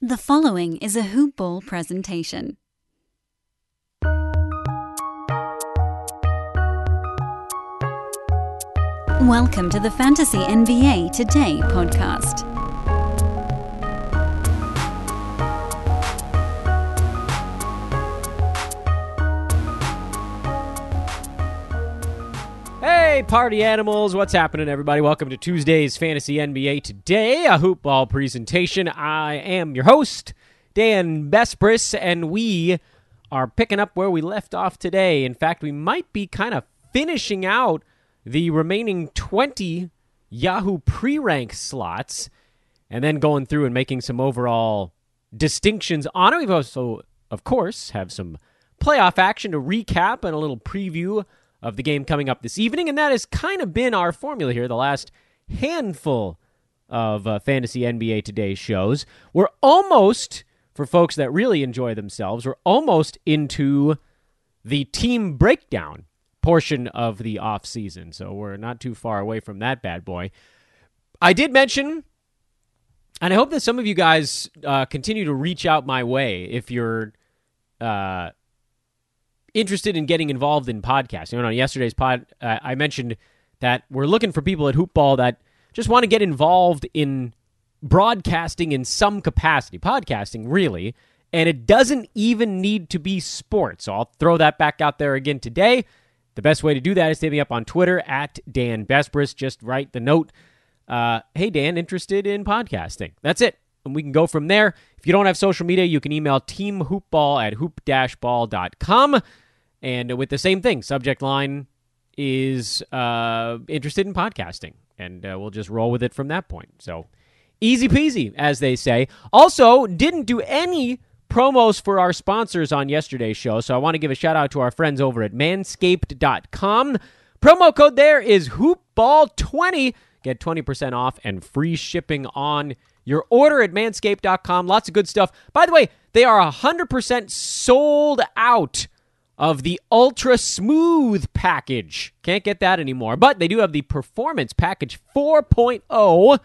The following is a Hoop Ball presentation. Welcome to the Fantasy NBA Today podcast. Hey, party animals, what's happening, everybody? Welcome to Tuesday's Fantasy NBA Today, a hoop ball presentation. I am your host, Dan Besbris, and we are picking up where we left off today. In fact, we might be kind of finishing out the remaining 20 Yahoo pre rank slots and then going through and making some overall distinctions on it. We've also, of course, have some playoff action to recap and a little preview of the game coming up this evening. And that has kind of been our formula here the last handful of uh, Fantasy NBA Today shows. We're almost, for folks that really enjoy themselves, we're almost into the team breakdown portion of the off season. So we're not too far away from that bad boy. I did mention, and I hope that some of you guys uh, continue to reach out my way if you're uh, interested in getting involved in podcasting. You know, on yesterday's pod, uh, I mentioned that we're looking for people at Hoopball that just want to get involved in broadcasting in some capacity, podcasting really, and it doesn't even need to be sports. So I'll throw that back out there again today. The best way to do that is to hit me up on Twitter at Dan Besbris. Just write the note, uh, "Hey Dan, interested in podcasting." That's it, and we can go from there. If you don't have social media, you can email teamhoopball at hoop-ball.com. And with the same thing, subject line is uh, interested in podcasting. And uh, we'll just roll with it from that point. So easy peasy, as they say. Also, didn't do any promos for our sponsors on yesterday's show. So I want to give a shout out to our friends over at manscaped.com. Promo code there is hoopball20. Get 20% off and free shipping on your order at manscaped.com. Lots of good stuff. By the way, they are 100% sold out of the ultra smooth package. Can't get that anymore. But they do have the performance package 4.0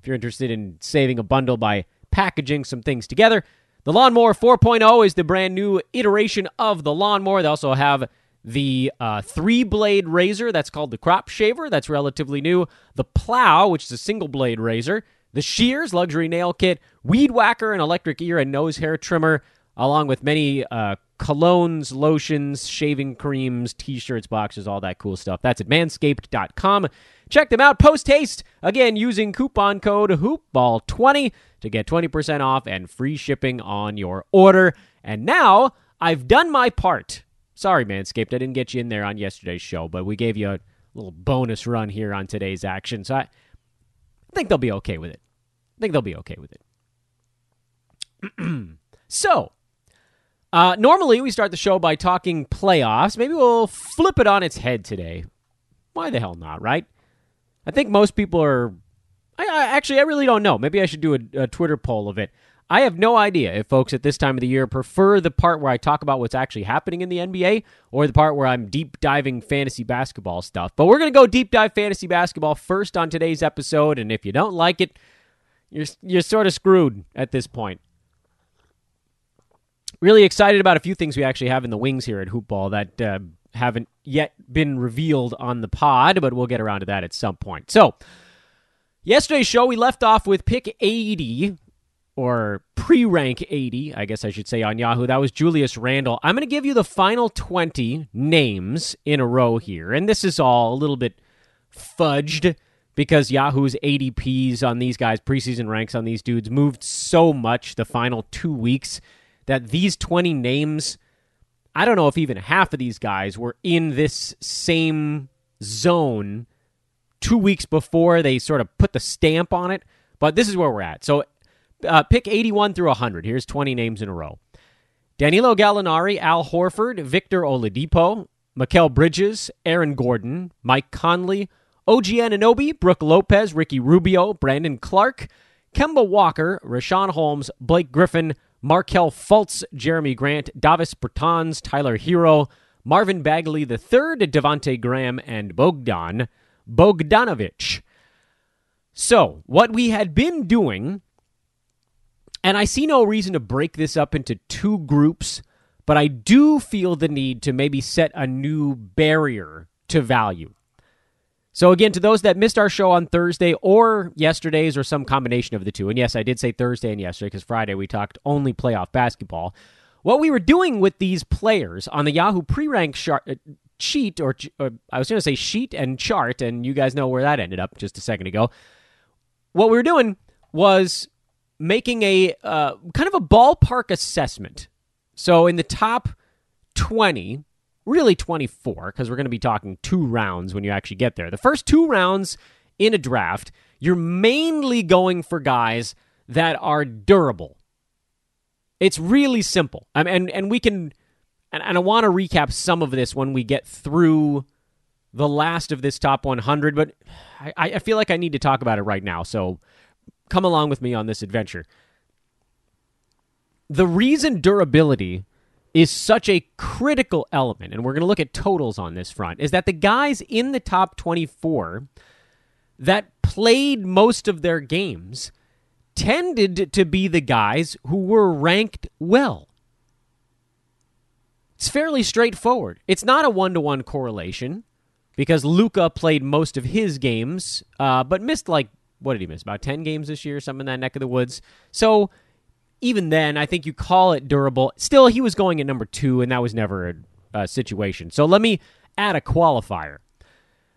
if you're interested in saving a bundle by packaging some things together. The Lawnmower 4.0 is the brand new iteration of the lawnmower. They also have the uh, three blade razor that's called the crop shaver that's relatively new the plow which is a single blade razor the shears luxury nail kit weed whacker an electric ear and nose hair trimmer along with many uh, colognes lotions shaving creams t-shirts boxes all that cool stuff that's at manscaped.com check them out post haste again using coupon code hoopball20 to get 20% off and free shipping on your order and now i've done my part Sorry, Manscaped, I didn't get you in there on yesterday's show, but we gave you a little bonus run here on today's action. So I think they'll be okay with it. I think they'll be okay with it. so, uh, normally we start the show by talking playoffs. Maybe we'll flip it on its head today. Why the hell not, right? I think most people are. I, I actually, I really don't know. Maybe I should do a, a Twitter poll of it. I have no idea if folks at this time of the year prefer the part where I talk about what's actually happening in the NBA or the part where I'm deep diving fantasy basketball stuff. But we're going to go deep dive fantasy basketball first on today's episode, and if you don't like it, you're you're sort of screwed at this point. Really excited about a few things we actually have in the wings here at Hoopball that uh, haven't yet been revealed on the pod, but we'll get around to that at some point. So, yesterday's show we left off with pick 80 or pre rank 80, I guess I should say, on Yahoo. That was Julius Randle. I'm going to give you the final 20 names in a row here. And this is all a little bit fudged because Yahoo's ADPs on these guys, preseason ranks on these dudes, moved so much the final two weeks that these 20 names, I don't know if even half of these guys were in this same zone two weeks before they sort of put the stamp on it. But this is where we're at. So uh, pick 81 through 100. Here's 20 names in a row Danilo Gallinari, Al Horford, Victor Oladipo, Mikal Bridges, Aaron Gordon, Mike Conley, OG Anunoby, Brook Lopez, Ricky Rubio, Brandon Clarke, Kemba Walker, Richaun Holmes, Blake Griffin, Markelle Fultz, Jerami Grant, Davis Bertans, Tyler Herro, Marvin Bagley III, Devonte Graham, and Bogdan Bogdanovic. So, what we had been doing And I see no reason to break this up into two groups, but I do feel the need to maybe set a new barrier to value. So, again, to those that missed our show on Thursday or yesterday's or some combination of the two, and yes, I did say Thursday and yesterday because Friday we talked only playoff basketball. What we were doing with these players on the Yahoo pre rank uh, sheet, or, or I was going to say sheet and chart, and you guys know where that ended up just a second ago. What we were doing was making a uh, kind of a ballpark assessment. So, in the top 20, really 24, because we're going to be talking two rounds when you actually get there. The first two rounds in a draft, you're mainly going for guys that are durable. It's really simple. I mean, and, and we can, and, and I want to recap some of this when we get through the last of this top 100, but I, I feel like I need to talk about it right now. So come along with me on this adventure. The reason durability is such a critical element, and we're going to look at totals on this front, is that the guys in the top 24 that played most of their games tended to be the guys who were ranked well. It's fairly straightforward. It's not a one to one correlation because Luka played most of his games, uh, but missed like, what did he miss? About 10 games this year, something in that neck of the woods. So even then, I think you call it durable. Still, he was going at number two, and that was never a, a situation. So let me add a qualifier.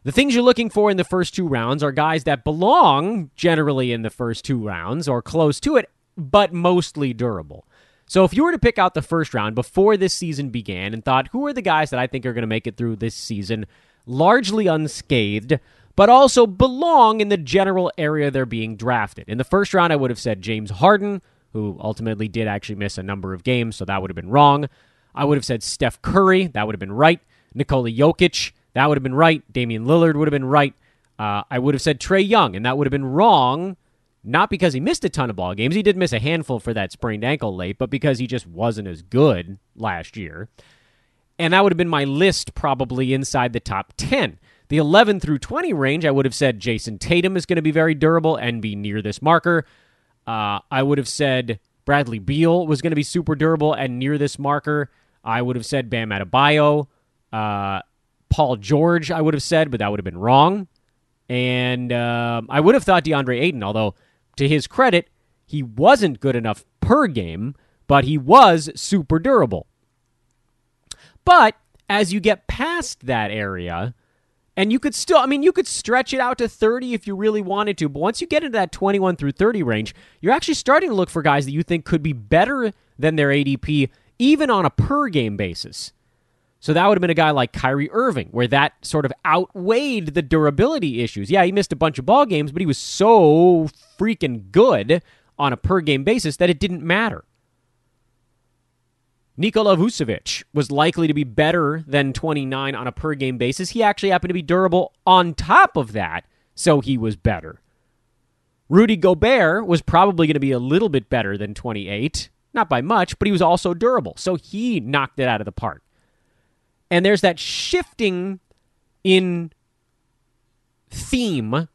The things you're looking for in the first two rounds are guys that belong generally in the first two rounds or close to it, but mostly durable. So if you were to pick out the first round before this season began and thought, who are the guys that I think are going to make it through this season largely unscathed, but also belong in the general area they're being drafted? In the first round, I would have said James Harden, who ultimately did actually miss a number of games, so that would have been wrong. I would have said Steph Curry, that would have been right. Nikola Jokic, that would have been right. Damian Lillard would have been right. Uh, I would have said Trae Young, and that would have been wrong, not because he missed a ton of ball games. He did miss a handful for that sprained ankle late, but because he just wasn't as good last year. And that would have been my list probably inside the top 10. The 11 through 20 range, I would have said Jayson Tatum is going to be very durable and be near this marker. Uh, I would have said Bradley Beal was going to be super durable and near this marker. I would have said Bam Adebayo. Uh, Paul George, I would have said, but that would have been wrong. And uh, I would have thought DeAndre Ayton, although to his credit, he wasn't good enough per game, but he was super durable. But as you get past that area, and you could still, I mean, you could stretch it out to 30 if you really wanted to, but once you get into that 21 through 30 range, you're actually starting to look for guys that you think could be better than their ADP, even on a per game basis. So that would have been a guy like Kyrie Irving, where that sort of outweighed the durability issues. Yeah, he missed a bunch of ball games, but he was so freaking good on a per game basis that it didn't matter. Nikola Vucevic was likely to be better than 29 on a per game basis. He actually happened to be durable on top of that, so he was better. Rudy Gobert was probably going to be a little bit better than 28, not by much, but he was also durable, so he knocked it out of the park. And there's that shifting in theme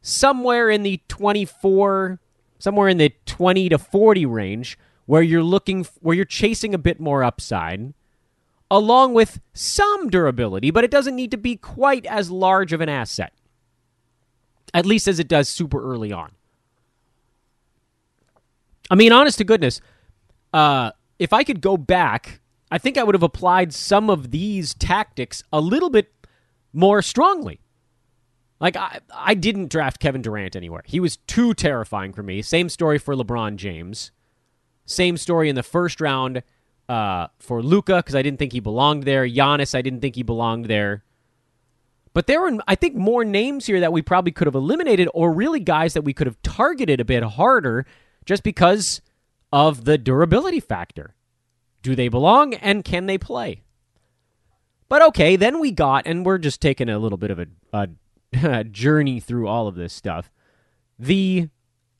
somewhere in the 24, somewhere in the 20 to 40 range where you're looking, where you're chasing a bit more upside along with some durability, but it doesn't need to be quite as large of an asset, at least as it does super early on. I mean, honest to goodness, uh, if I could go back I think I would have applied some of these tactics a little bit more strongly. Like I, I didn't draft Kevin Durant anywhere. He was too terrifying for me. Same story for LeBron James. Same story in the first round uh, for Luka because I didn't think he belonged there. Giannis, I didn't think he belonged there. But there were, I think, more names here that we probably could have eliminated, or really guys that we could have targeted a bit harder, just because of the durability factor. Do they belong and can they play? But okay, then we got, and we're just taking a little bit of a, a, journey through all of this stuff. The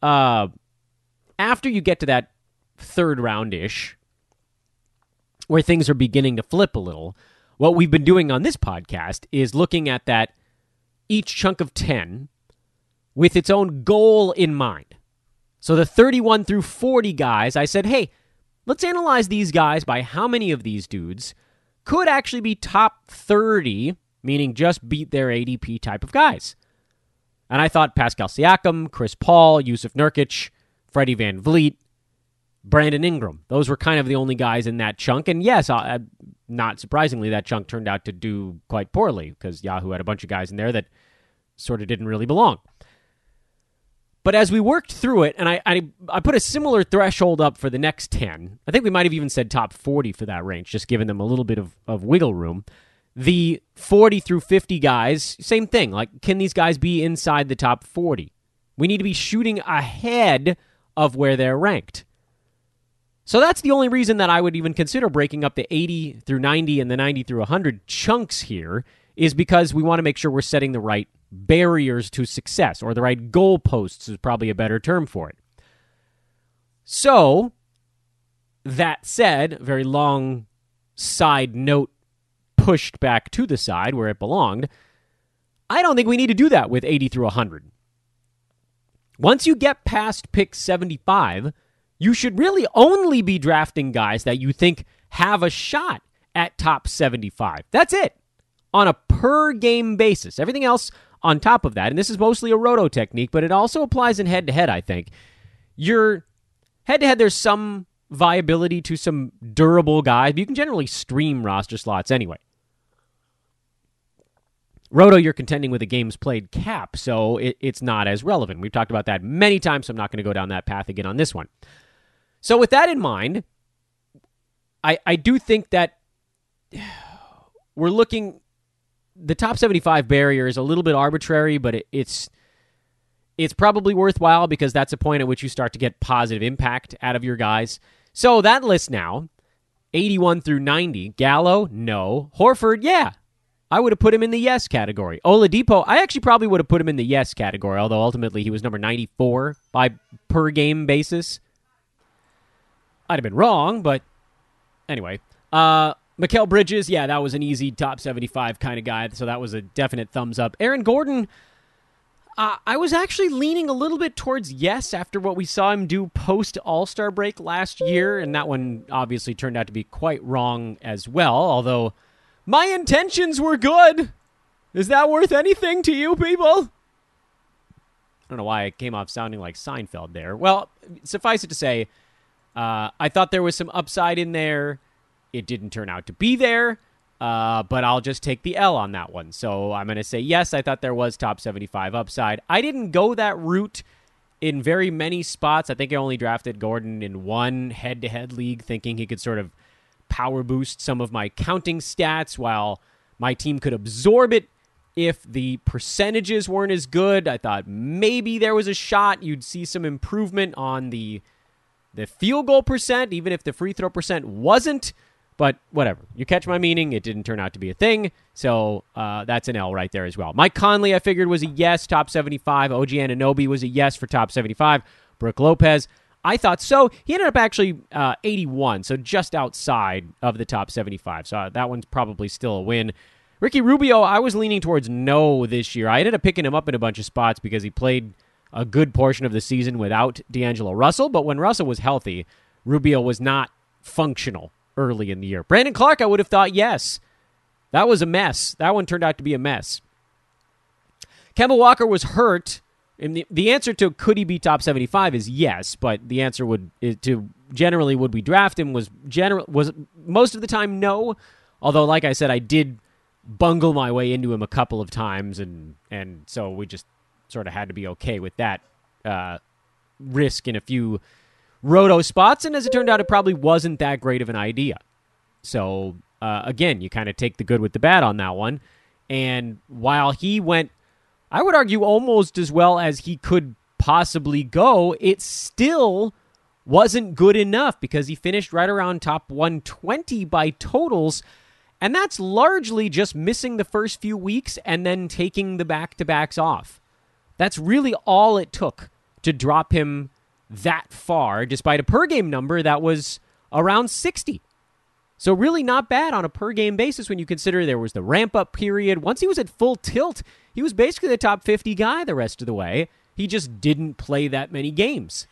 uh, after you get to that third round ish, where things are beginning to flip a little, what we've been doing on this podcast is looking at that each chunk of 10 with its own goal in mind. So the 31 through 40 guys, I said, hey, let's analyze these guys by how many of these dudes could actually be top 30, meaning just beat their ADP type of guys. And I thought Pascal Siakam, Chris Paul, Jusuf Nurkic, Freddie VanVleet, Brandon Ingram. Those were kind of the only guys in that chunk. And yes, uh, not surprisingly, that chunk turned out to do quite poorly because Yahoo had a bunch of guys in there that sort of didn't really belong. But as we worked through it, and I, I, I put a similar threshold up for the next 10, I think we might have even said top 40 for that range, just giving them a little bit of, of wiggle room. The 40 through 50 guys, same thing. Like, can these guys be inside the top 40? We need to be shooting ahead of where they're ranked. So that's the only reason that I would even consider breaking up the 80 through 90 and the 90 through 100 chunks here is because we want to make sure we're setting the right barriers to success, or the right goalposts is probably a better term for it. So, that said, very long side note pushed back to the side where it belonged. I don't think we need to do that with 80 through 100. Once you get past pick 75, you should really only be drafting guys that you think have a shot at top 75. That's it. On a per game basis. Everything else on top of that, and this is mostly a roto technique, but it also applies in head to head, I think. Your head to head, there's some viability to some durable guys, but you can generally stream roster slots anyway. Roto, you're contending with a games played cap, so it, it's not as relevant. We've talked about that many times, so I'm not going to go down that path again on this one. So, with that in mind, I, I do think that we're looking the top 75 barrier is a little bit arbitrary, but it, it's it's probably worthwhile because that's a point at which you start to get positive impact out of your guys. So that list now, 81 through 90, Gallo, no. Horford, yeah. I would have put him in the yes category. Oladipo, I actually probably would have put him in the yes category, although ultimately he was number 94 by per game basis. I'd have been wrong, but anyway. Uh, Mikal Bridges, yeah, that was an easy top 75 kind of guy, so that was a definite thumbs up. Aaron Gordon, uh, I was actually leaning a little bit towards yes after what we saw him do post All Star break last year, and that one obviously turned out to be quite wrong as well, although my intentions were good. Is that worth anything to you people? I don't know why I came off sounding like Seinfeld there. Well, suffice it to say, uh, I thought there was some upside in there. It didn't turn out to be there, uh, but I'll just take the L on that one. So I'm going to say yes, I thought there was top 75 upside. I didn't go that route in very many spots. I think I only drafted Gordon in one head to head league, thinking he could sort of power boost some of my counting stats while my team could absorb it if the percentages weren't as good. I thought maybe there was a shot you'd see some improvement on the the field goal percent, even if the free throw percent wasn't. But whatever. You catch my meaning. It didn't turn out to be a thing. So uh, that's an L right there as well. Mike Conley, I figured, was a yes, top 75. OG Anunoby was a yes for top 75. Brook Lopez, I thought so. He ended up actually uh, 81, so just outside of the top 75. So uh, that one's probably still a win. Ricky Rubio, I was leaning towards no this year. I ended up picking him up in a bunch of spots because he played a good portion of the season without D'Angelo Russell. But when Russell was healthy, Rubio was not functional early in the year. Brandon Clarke, I would have thought yes. That was a mess. That one turned out to be a mess. Kemba Walker was hurt. And the, the answer to could he be top 75 is yes, but the answer would to generally would we draft him was general was most of the time no. Although like I said I did bungle my way into him a couple of times and and so we just sort of had to be okay with that uh, risk in a few roto spots, and as it turned out, it probably wasn't that great of an idea. So uh, again, you kind of take the good with the bad on that one. And while he went, I would argue almost as well as he could possibly go, it still wasn't good enough because he finished right around top 120 by totals. And that's largely just missing the first few weeks and then taking the back to backs off. That's really all it took to drop him that far, despite a per game number that was around 60. So, really not bad on a per game basis when you consider there was the ramp up period. Once he was at full tilt, he was basically the top 50 guy the rest of the way. He just didn't play that many games.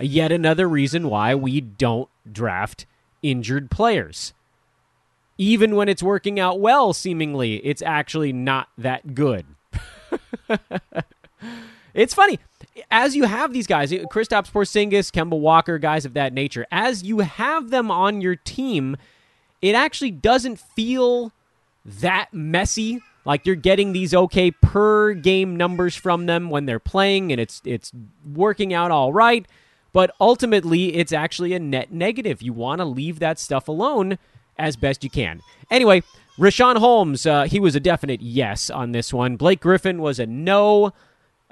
Uh, yet another reason why we don't draft injured players. Even when it's working out well, seemingly, it's actually not that good. it's funny. As you have these guys, Kristaps Porzingis, Kemba Walker, guys of that nature, as you have them on your team, it actually doesn't feel that messy. Like you're getting these okay per game numbers from them when they're playing and it's it's working out all right, but ultimately it's actually a net negative. You want to leave that stuff alone as best you can. Anyway, Richaun Holmes, uh, he was a definite yes on this one. Blake Griffin was a no.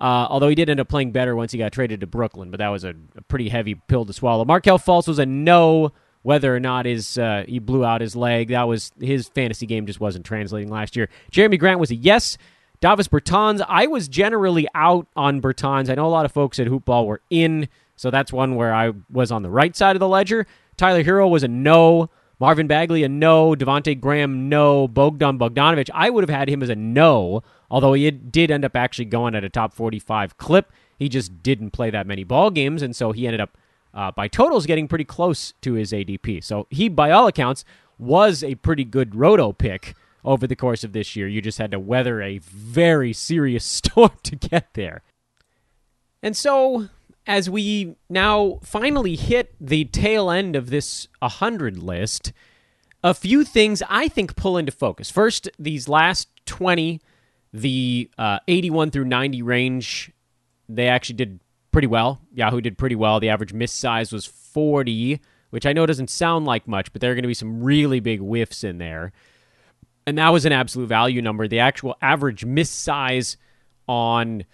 Uh, although he did end up playing better once he got traded to Brooklyn, but that was a, a pretty heavy pill to swallow. Markelle Fultz was a no whether or not his uh, he blew out his leg. That was his fantasy game just wasn't translating last year. Jerami Grant was a yes. Davis Bertans, I was generally out on Bertans. I know a lot of folks at Hoopball were in, so that's one where I was on the right side of the ledger. Tyler Herro was a no. Marvin Bagley a no. Devonte Graham no. Bogdan Bogdanovic I would have had him as a no, although he did end up actually going at a top 45 clip. He just didn't play that many ball games, and so he ended up uh, by totals getting pretty close to his ADP. So he, by all accounts, was a pretty good roto pick over the course of this year. You just had to weather a very serious storm to get there. And so, as we now finally hit the tail end of this 100 list, a few things I think pull into focus. First, these last 20, the uh, 81 through 90 range, they actually did pretty well. Yahoo did pretty well. The average miss size was 40, which I know doesn't sound like much, but there are going to be some really big whiffs in there. And that was an absolute value number. The actual average miss size on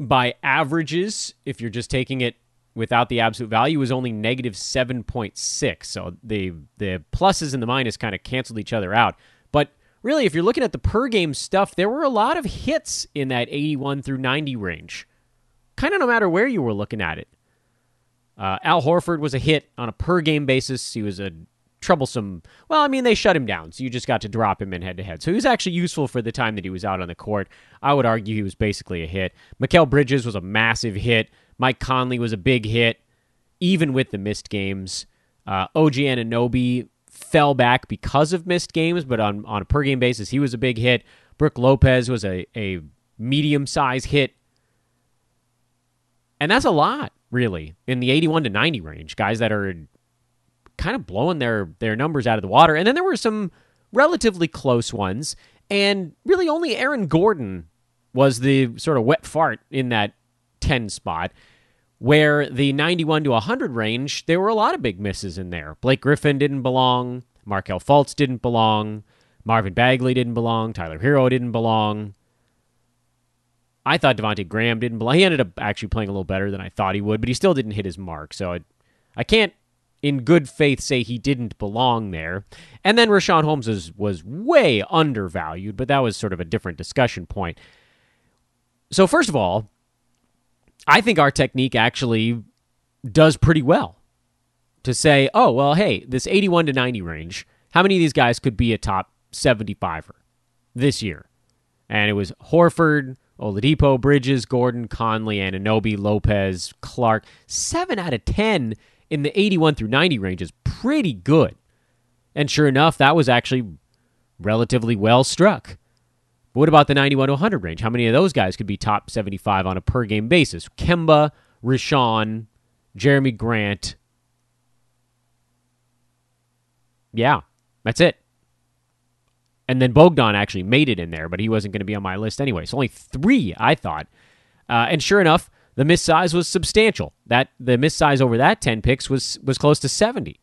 by averages, if you're just taking it without the absolute value, was only negative 7.6. So the the pluses and the minus kind of canceled each other out. But really, if you're looking at the per game stuff, there were a lot of hits in that 81 through 90 range kind of no matter where you were looking at it. Uh, Al Horford was a hit on a per game basis. He was a troublesome. Well, I mean, they shut him down, so you just got to drop him in head to head. So he was actually useful for the time that he was out on the court. I would argue he was basically a hit. Mikal Bridges was a massive hit. Mike Conley was a big hit, even with the missed games. Uh, OG Anunoby fell back because of missed games, but on, on a per game basis, he was a big hit. Brook Lopez was a, a medium size hit and that's a lot, really, in the 81 to 90 range. Guys that are kind of blowing their, their numbers out of the water. And then there were some relatively close ones. And really, only Aaron Gordon was the sort of wet fart in that 10 spot. Where the 91 to 100 range, there were a lot of big misses in there. Blake Griffin didn't belong. Markelle Fultz didn't belong. Marvin Bagley didn't belong. Tyler Herro didn't belong. I thought Devonte Graham didn't belong. He ended up actually playing a little better than I thought he would, but he still didn't hit his mark. So I, I can't, in good faith, say he didn't belong there. And then Richaun Holmes was, was way undervalued, but that was sort of a different discussion point. So, first of all, I think our technique actually does pretty well to say, oh, well, hey, this 81 to 90 range, how many of these guys could be a top 75er this year? And it was Horford, Oladipo, Bridges, Gordon, Conley, Anunoby, Lopez, Clarke. Seven out of 10 in the 81 through 90 range is pretty good. And sure enough, that was actually relatively well struck. But what about the 91 to 100 range? How many of those guys could be top 75 on a per game basis? Kemba, Richaun, Jerami Grant. Yeah, that's it. And then Bogdan actually made it in there, but he wasn't going to be on my list anyway. So only three, I thought. Uh, and sure enough, the miss size was substantial. That the miss size over that ten picks was was close to seventy,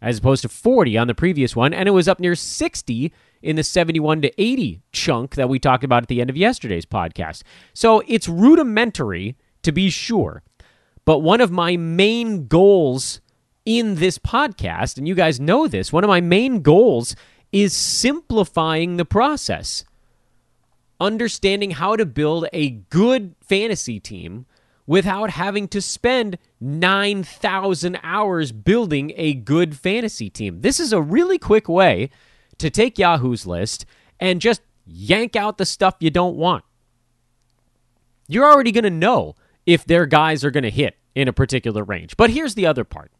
as opposed to forty on the previous one, and it was up near sixty in the seventy-one to eighty chunk that we talked about at the end of yesterday's podcast. So it's rudimentary to be sure, but one of my main goals in this podcast, and you guys know this, one of my main goals is simplifying the process. Understanding how to build a good fantasy team without having to spend 9,000 hours building a good fantasy team. This is a really quick way to take Yahoo's list and just yank out the stuff you don't want. You're already going to know if their guys are going to hit in a particular range. But here's the other part.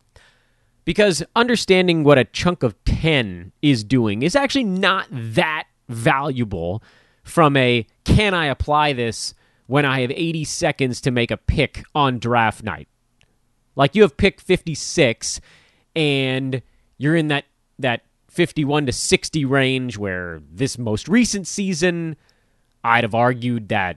Because understanding what a chunk of 10 is doing is actually not that valuable from a can I apply this when I have 80 seconds to make a pick on draft night. Like you have pick 56 and you're in that that 51 to 60 range where this most recent season I'd have argued that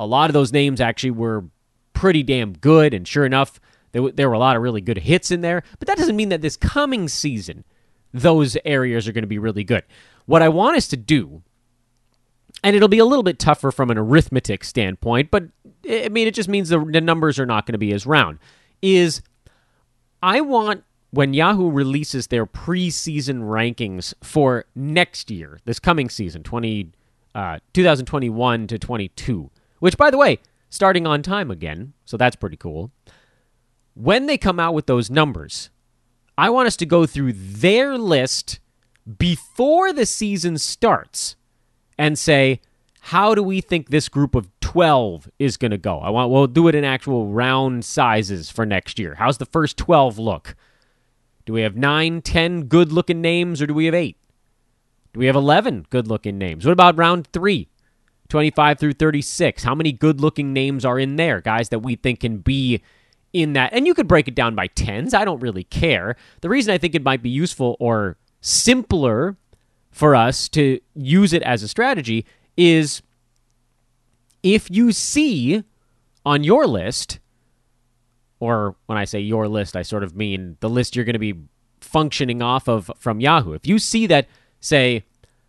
a lot of those names actually were pretty damn good and sure enough there, there were a lot of really good hits in there, but that doesn't mean that this coming season those areas are going to be really good. What I want us to do and it'll be a little bit tougher from an arithmetic standpoint, but I mean, it just means the, the numbers are not going to be as round. Is I want when Yahoo releases their preseason rankings for next year, this coming season, 20, uh, 2021 to 22, which, by the way, starting on time again, so that's pretty cool. When they come out with those numbers, I want us to go through their list before the season starts and say, how do we think this group of 12 is going to go? I want we'll do it in actual round sizes for next year. How's the first 12 look? Do we have 9, 10 good-looking names or do we have 8? Do we have 11 good-looking names? What about round 3? 25 through 36. How many good-looking names are in there? Guys that we think can be in that. And you could break it down by tens. I don't really care. The reason I think it might be useful or simpler for us to use it as a strategy is if you see on your list, or when I say your list, I sort of mean the list you're going to be functioning off of from Yahoo. If you see that, say,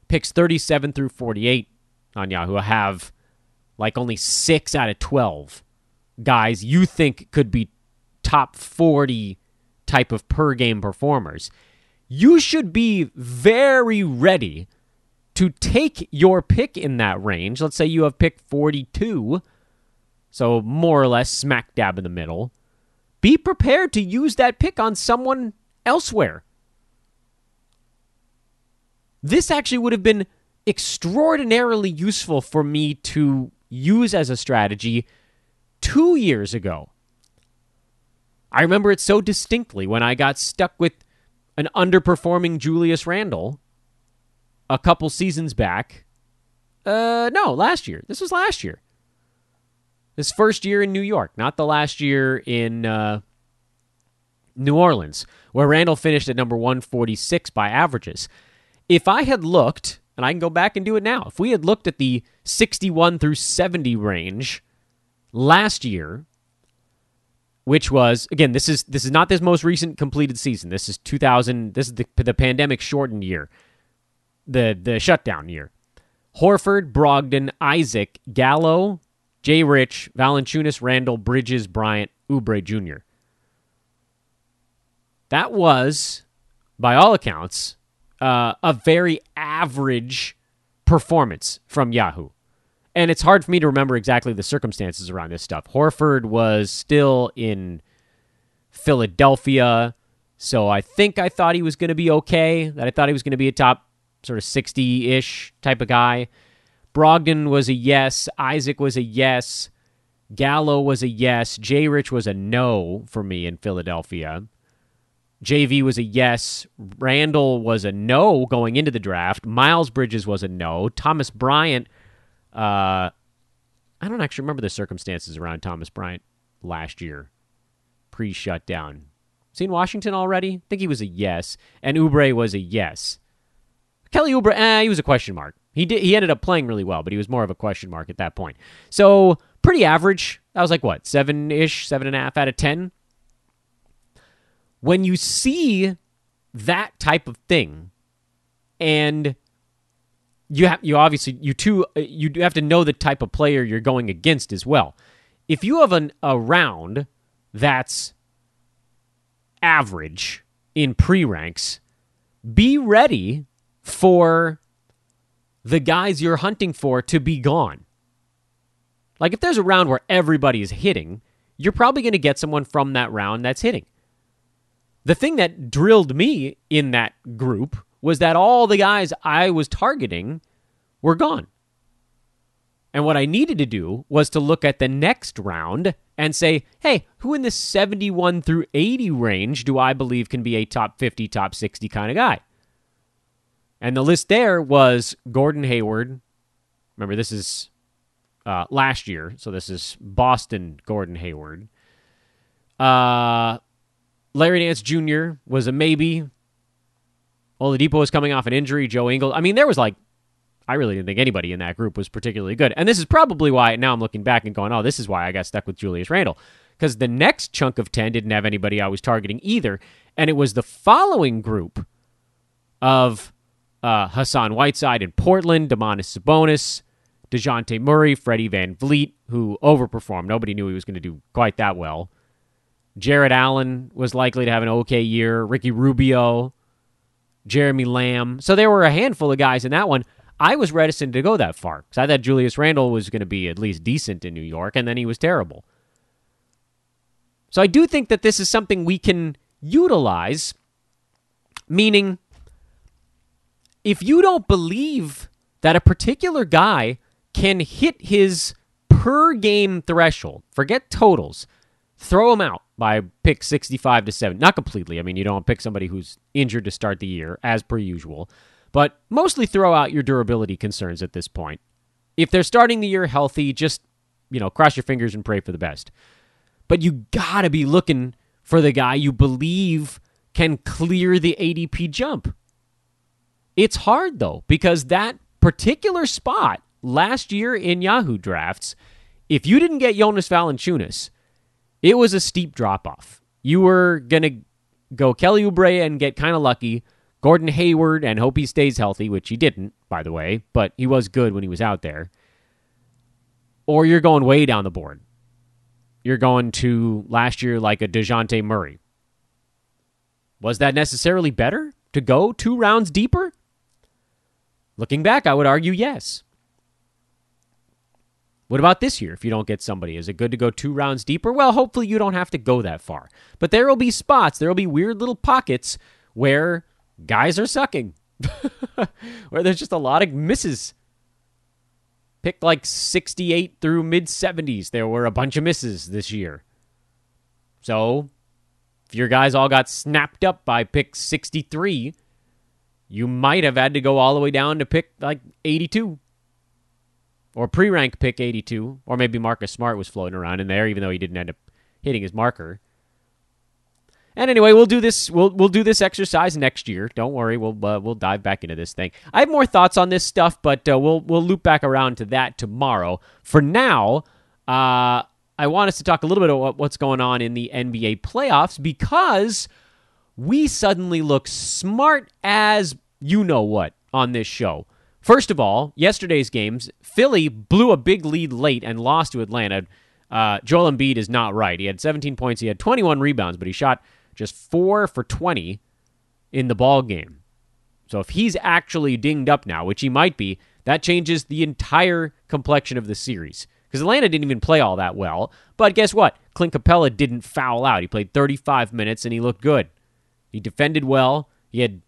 picks 37 through 48 on Yahoo have like only six out of 12 guys you think could be top 40 type of per game performers you should be very ready to take your pick in that range. Let's say you have pick 42, so more or less smack dab in the middle. Be prepared to use that pick on someone elsewhere. This actually would have been extraordinarily useful for me to use as a strategy two years ago. I remember it so distinctly when I got stuck with an underperforming Julius Randle a couple seasons back. Uh, no, last year. This was last year. This first year in New York, not the last year in uh, New Orleans, where Randle finished at number 146 by averages. If I had looked, and I can go back and do it now, if we had looked at the 61 through 70 range last year, which was again this is this is not this most recent completed season. This is 2000. This is the the pandemic shortened year, the the shutdown year. Horford, Brogdon, Isaac, Gallo, Jay Rich, Valanciunas, Randle, Bridges, Bryant, Oubre Jr. That was, by all accounts, uh, a very average performance from Yahoo and it's hard for me to remember exactly the circumstances around this stuff. Horford was still in Philadelphia, so I think I thought he was going to be okay. That I thought he was going to be a top sort of 60 ish type of guy. Brogdon was a yes. Isaac was a yes. Gallo was a yes. J. Rich was a no for me in Philadelphia. JV was a yes. Randle was a no going into the draft. Miles Bridges was a no. Thomas Bryant uh, I don't actually remember the circumstances around Thomas Bryant last year, pre shutdown. Seen Washington already? I think he was a yes, and Oubre was a yes. Kelly Oubre, eh, he was a question mark. He did. He ended up playing really well, but he was more of a question mark at that point. So pretty average. That was like what seven ish, seven and a half out of ten. When you see that type of thing, and you have you obviously you too uh, you have to know the type of player you're going against as well. If you have an, a round that's average in pre ranks, be ready for the guys you're hunting for to be gone. Like if there's a round where everybody is hitting, you're probably going to get someone from that round that's hitting. The thing that drilled me in that group was that all the guys I was targeting were gone. And what I needed to do was to look at the next round and say, hey, who in the 71 through 80 range do I believe can be a top 50, top 60 kind of guy? And the list there was Gordon Hayward. Remember, this is uh, last year, so this is Boston Gordon Hayward. Uh, Larry Nance Jr. was a maybe. Oladipo was coming off an injury. Joe Ingles. I mean, there was like, I really didn't think anybody in that group was particularly good. And this is probably why now I'm looking back and going, oh, this is why I got stuck with Julius Randle. Because the next chunk of 10 didn't have anybody I was targeting either. And it was the following group of uh, Hassan Whiteside in Portland, Domantas Sabonis, DeJounte Murray, Freddie VanVleet, who overperformed. Nobody knew he was going to do quite that well. Jarrett Allen was likely to have an okay year. Ricky Rubio, Jeremy Lamb. So there were a handful of guys in that one. I was reticent to go that far because I thought Julius Randle was going to be at least decent in New York, and then he was terrible. So I do think that this is something we can utilize, meaning if you don't believe that a particular guy can hit his per game threshold, forget totals, throw him out by pick 65 to 7. Not completely. I mean, you don't pick somebody who's injured to start the year, as per usual, but mostly throw out your durability concerns at this point. If they're starting the year healthy, just, you know, cross your fingers and pray for the best. But you got to be looking for the guy you believe can clear the ADP jump. It's hard, though, because that particular spot last year in Yahoo drafts, if you didn't get Jonas Valanciunas, it was a steep drop off. You were going to go Kelly Oubre and get kind of lucky, Gordon Hayward and hope he stays healthy, which he didn't, by the way, but he was good when he was out there. Or you're going way down the board. You're going to last year like a DeJounte Murray. Was that necessarily better to go two rounds deeper? Looking back, I would argue yes. What about this year if you don't get somebody? Is it good to go two rounds deeper? Well, hopefully you don't have to go that far. But there will be spots, there will be weird little pockets where guys are sucking, where there's just a lot of misses. Pick like 68 through mid 70s. There were a bunch of misses this year. So, if your guys all got snapped up by pick 63, you might have had to go all the way down to pick like 82 or pre-rank pick 82, or maybe Marcus Smart was floating around in there, even though he didn't end up hitting his marker. And anyway, we'll do this. We'll we'll do this exercise next year. Don't worry. We'll uh, we'll dive back into this thing. I have more thoughts on this stuff, but uh, we'll we'll loop back around to that tomorrow. For now, uh, I want us to talk a little bit about what's going on in the NBA playoffs because we suddenly look smart as you know what on this show. First of all, yesterday's games, Philly blew a big lead late and lost to Atlanta. Uh, Joel Embiid is not right. He had 17 points, he had 21 rebounds, but he shot just four for 20 in the ball game. So if he's actually dinged up now, which he might be, that changes the entire complexion of the series. Because Atlanta didn't even play all that well. But guess what? Clint Capela didn't foul out. He played 35 minutes and he looked good. He defended well. He had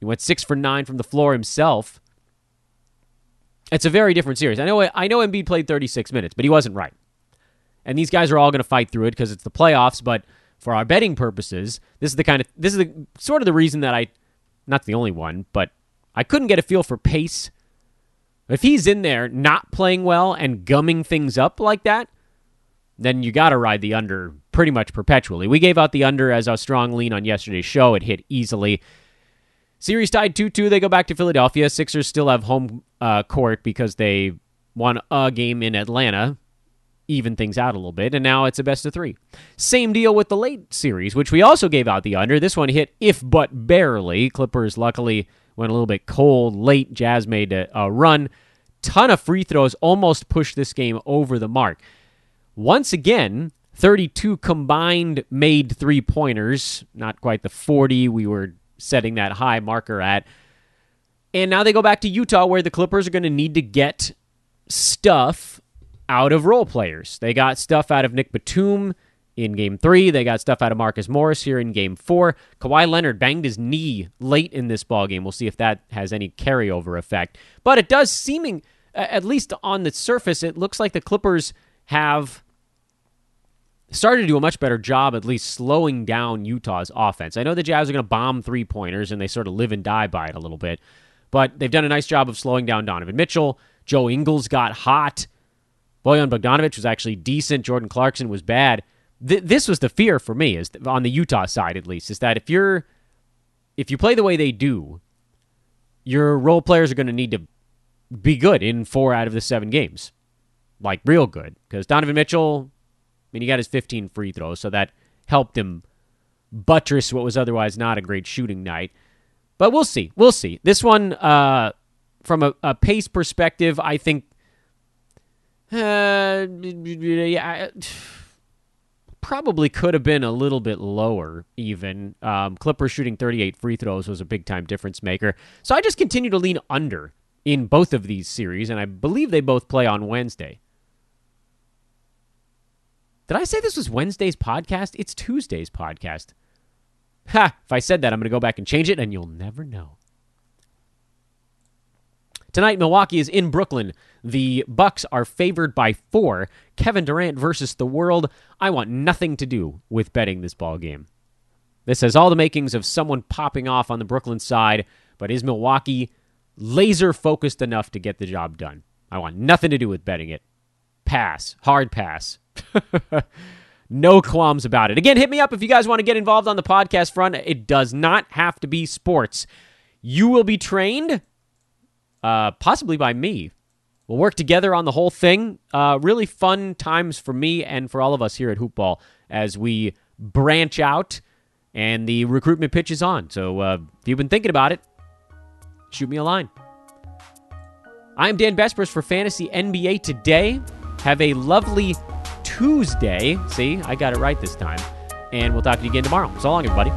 he went six for nine from the floor himself. It's a very different series. I know I know Embiid played 36 minutes, but he wasn't right. And these guys are all going to fight through it because it's the playoffs, but for our betting purposes, this is the kind of this is the sort of the reason that I not the only one, but I couldn't get a feel for pace. If he's in there not playing well and gumming things up like that, then you got to ride the under pretty much perpetually. We gave out the under as a strong lean on yesterday's show. It hit easily. Series tied 2 2. They go back to Philadelphia. Sixers still have home uh, court because they won a game in Atlanta, even things out a little bit, and now it's a best of three. Same deal with the late series, which we also gave out the under. This one hit, if but barely. Clippers luckily went a little bit cold late. Jazz made a, a run. Ton of free throws almost pushed this game over the mark. Once again, 32 combined made three pointers, not quite the 40 we were setting that high marker at. And now they go back to Utah where the Clippers are going to need to get stuff out of role players. They got stuff out of Nic Batum in game three. They got stuff out of Marcus Morris here in game four. Kawhi Leonard banged his knee late in this ball game. We'll see if that has any carryover effect. But it does seeming, at least on the surface, it looks like the Clippers have started to do a much better job at least slowing down Utah's offense. I know the Jazz are going to bomb three pointers and they sort of live and die by it a little bit, but they've done a nice job of slowing down Donovan Mitchell. Joe Ingles got hot. Bojan Bogdanovic was actually decent. Jordan Clarkson was bad. Th- this was the fear for me, is on the Utah side at least, is that if you're if you play the way they do, your role players are going to need to be good in four out of the seven games, like real good. Because Donovan Mitchell, mean, he got his 15 free throws, so that helped him buttress what was otherwise not a great shooting night. But we'll see. We'll see. This one, uh, from a, a pace perspective, I think. Uh, yeah, probably could have been a little bit lower, even. Um, Clippers shooting 38 free throws was a big time difference maker. So I just continue to lean under in both of these series, and I believe they both play on Wednesday. Did I say this was Wednesday's podcast? It's Tuesday's podcast. Ha! If I said that, I'm going to go back and change it, and you'll never know. Tonight, Milwaukee is in Brooklyn. The Bucks are favored by four. Kevin Durant versus the world. I want nothing to do with betting this ball game. This has all the makings of someone popping off on the Brooklyn side, but is Milwaukee laser focused enough to get the job done? I want nothing to do with betting it. Pass. Hard pass. no qualms about it. Again, hit me up if you guys want to get involved on the podcast front. It does not have to be sports. You will be trained, uh, possibly by me. We'll work together on the whole thing. Uh, really fun times for me and for all of us here at Hoopball as we branch out and the recruitment pitch is on. So uh, if you've been thinking about it, shoot me a line. I'm Dan Besbris for Fantasy NBA today. Have a lovely Tuesday. See, I got it right this time. And we'll talk to you again tomorrow. So long, everybody.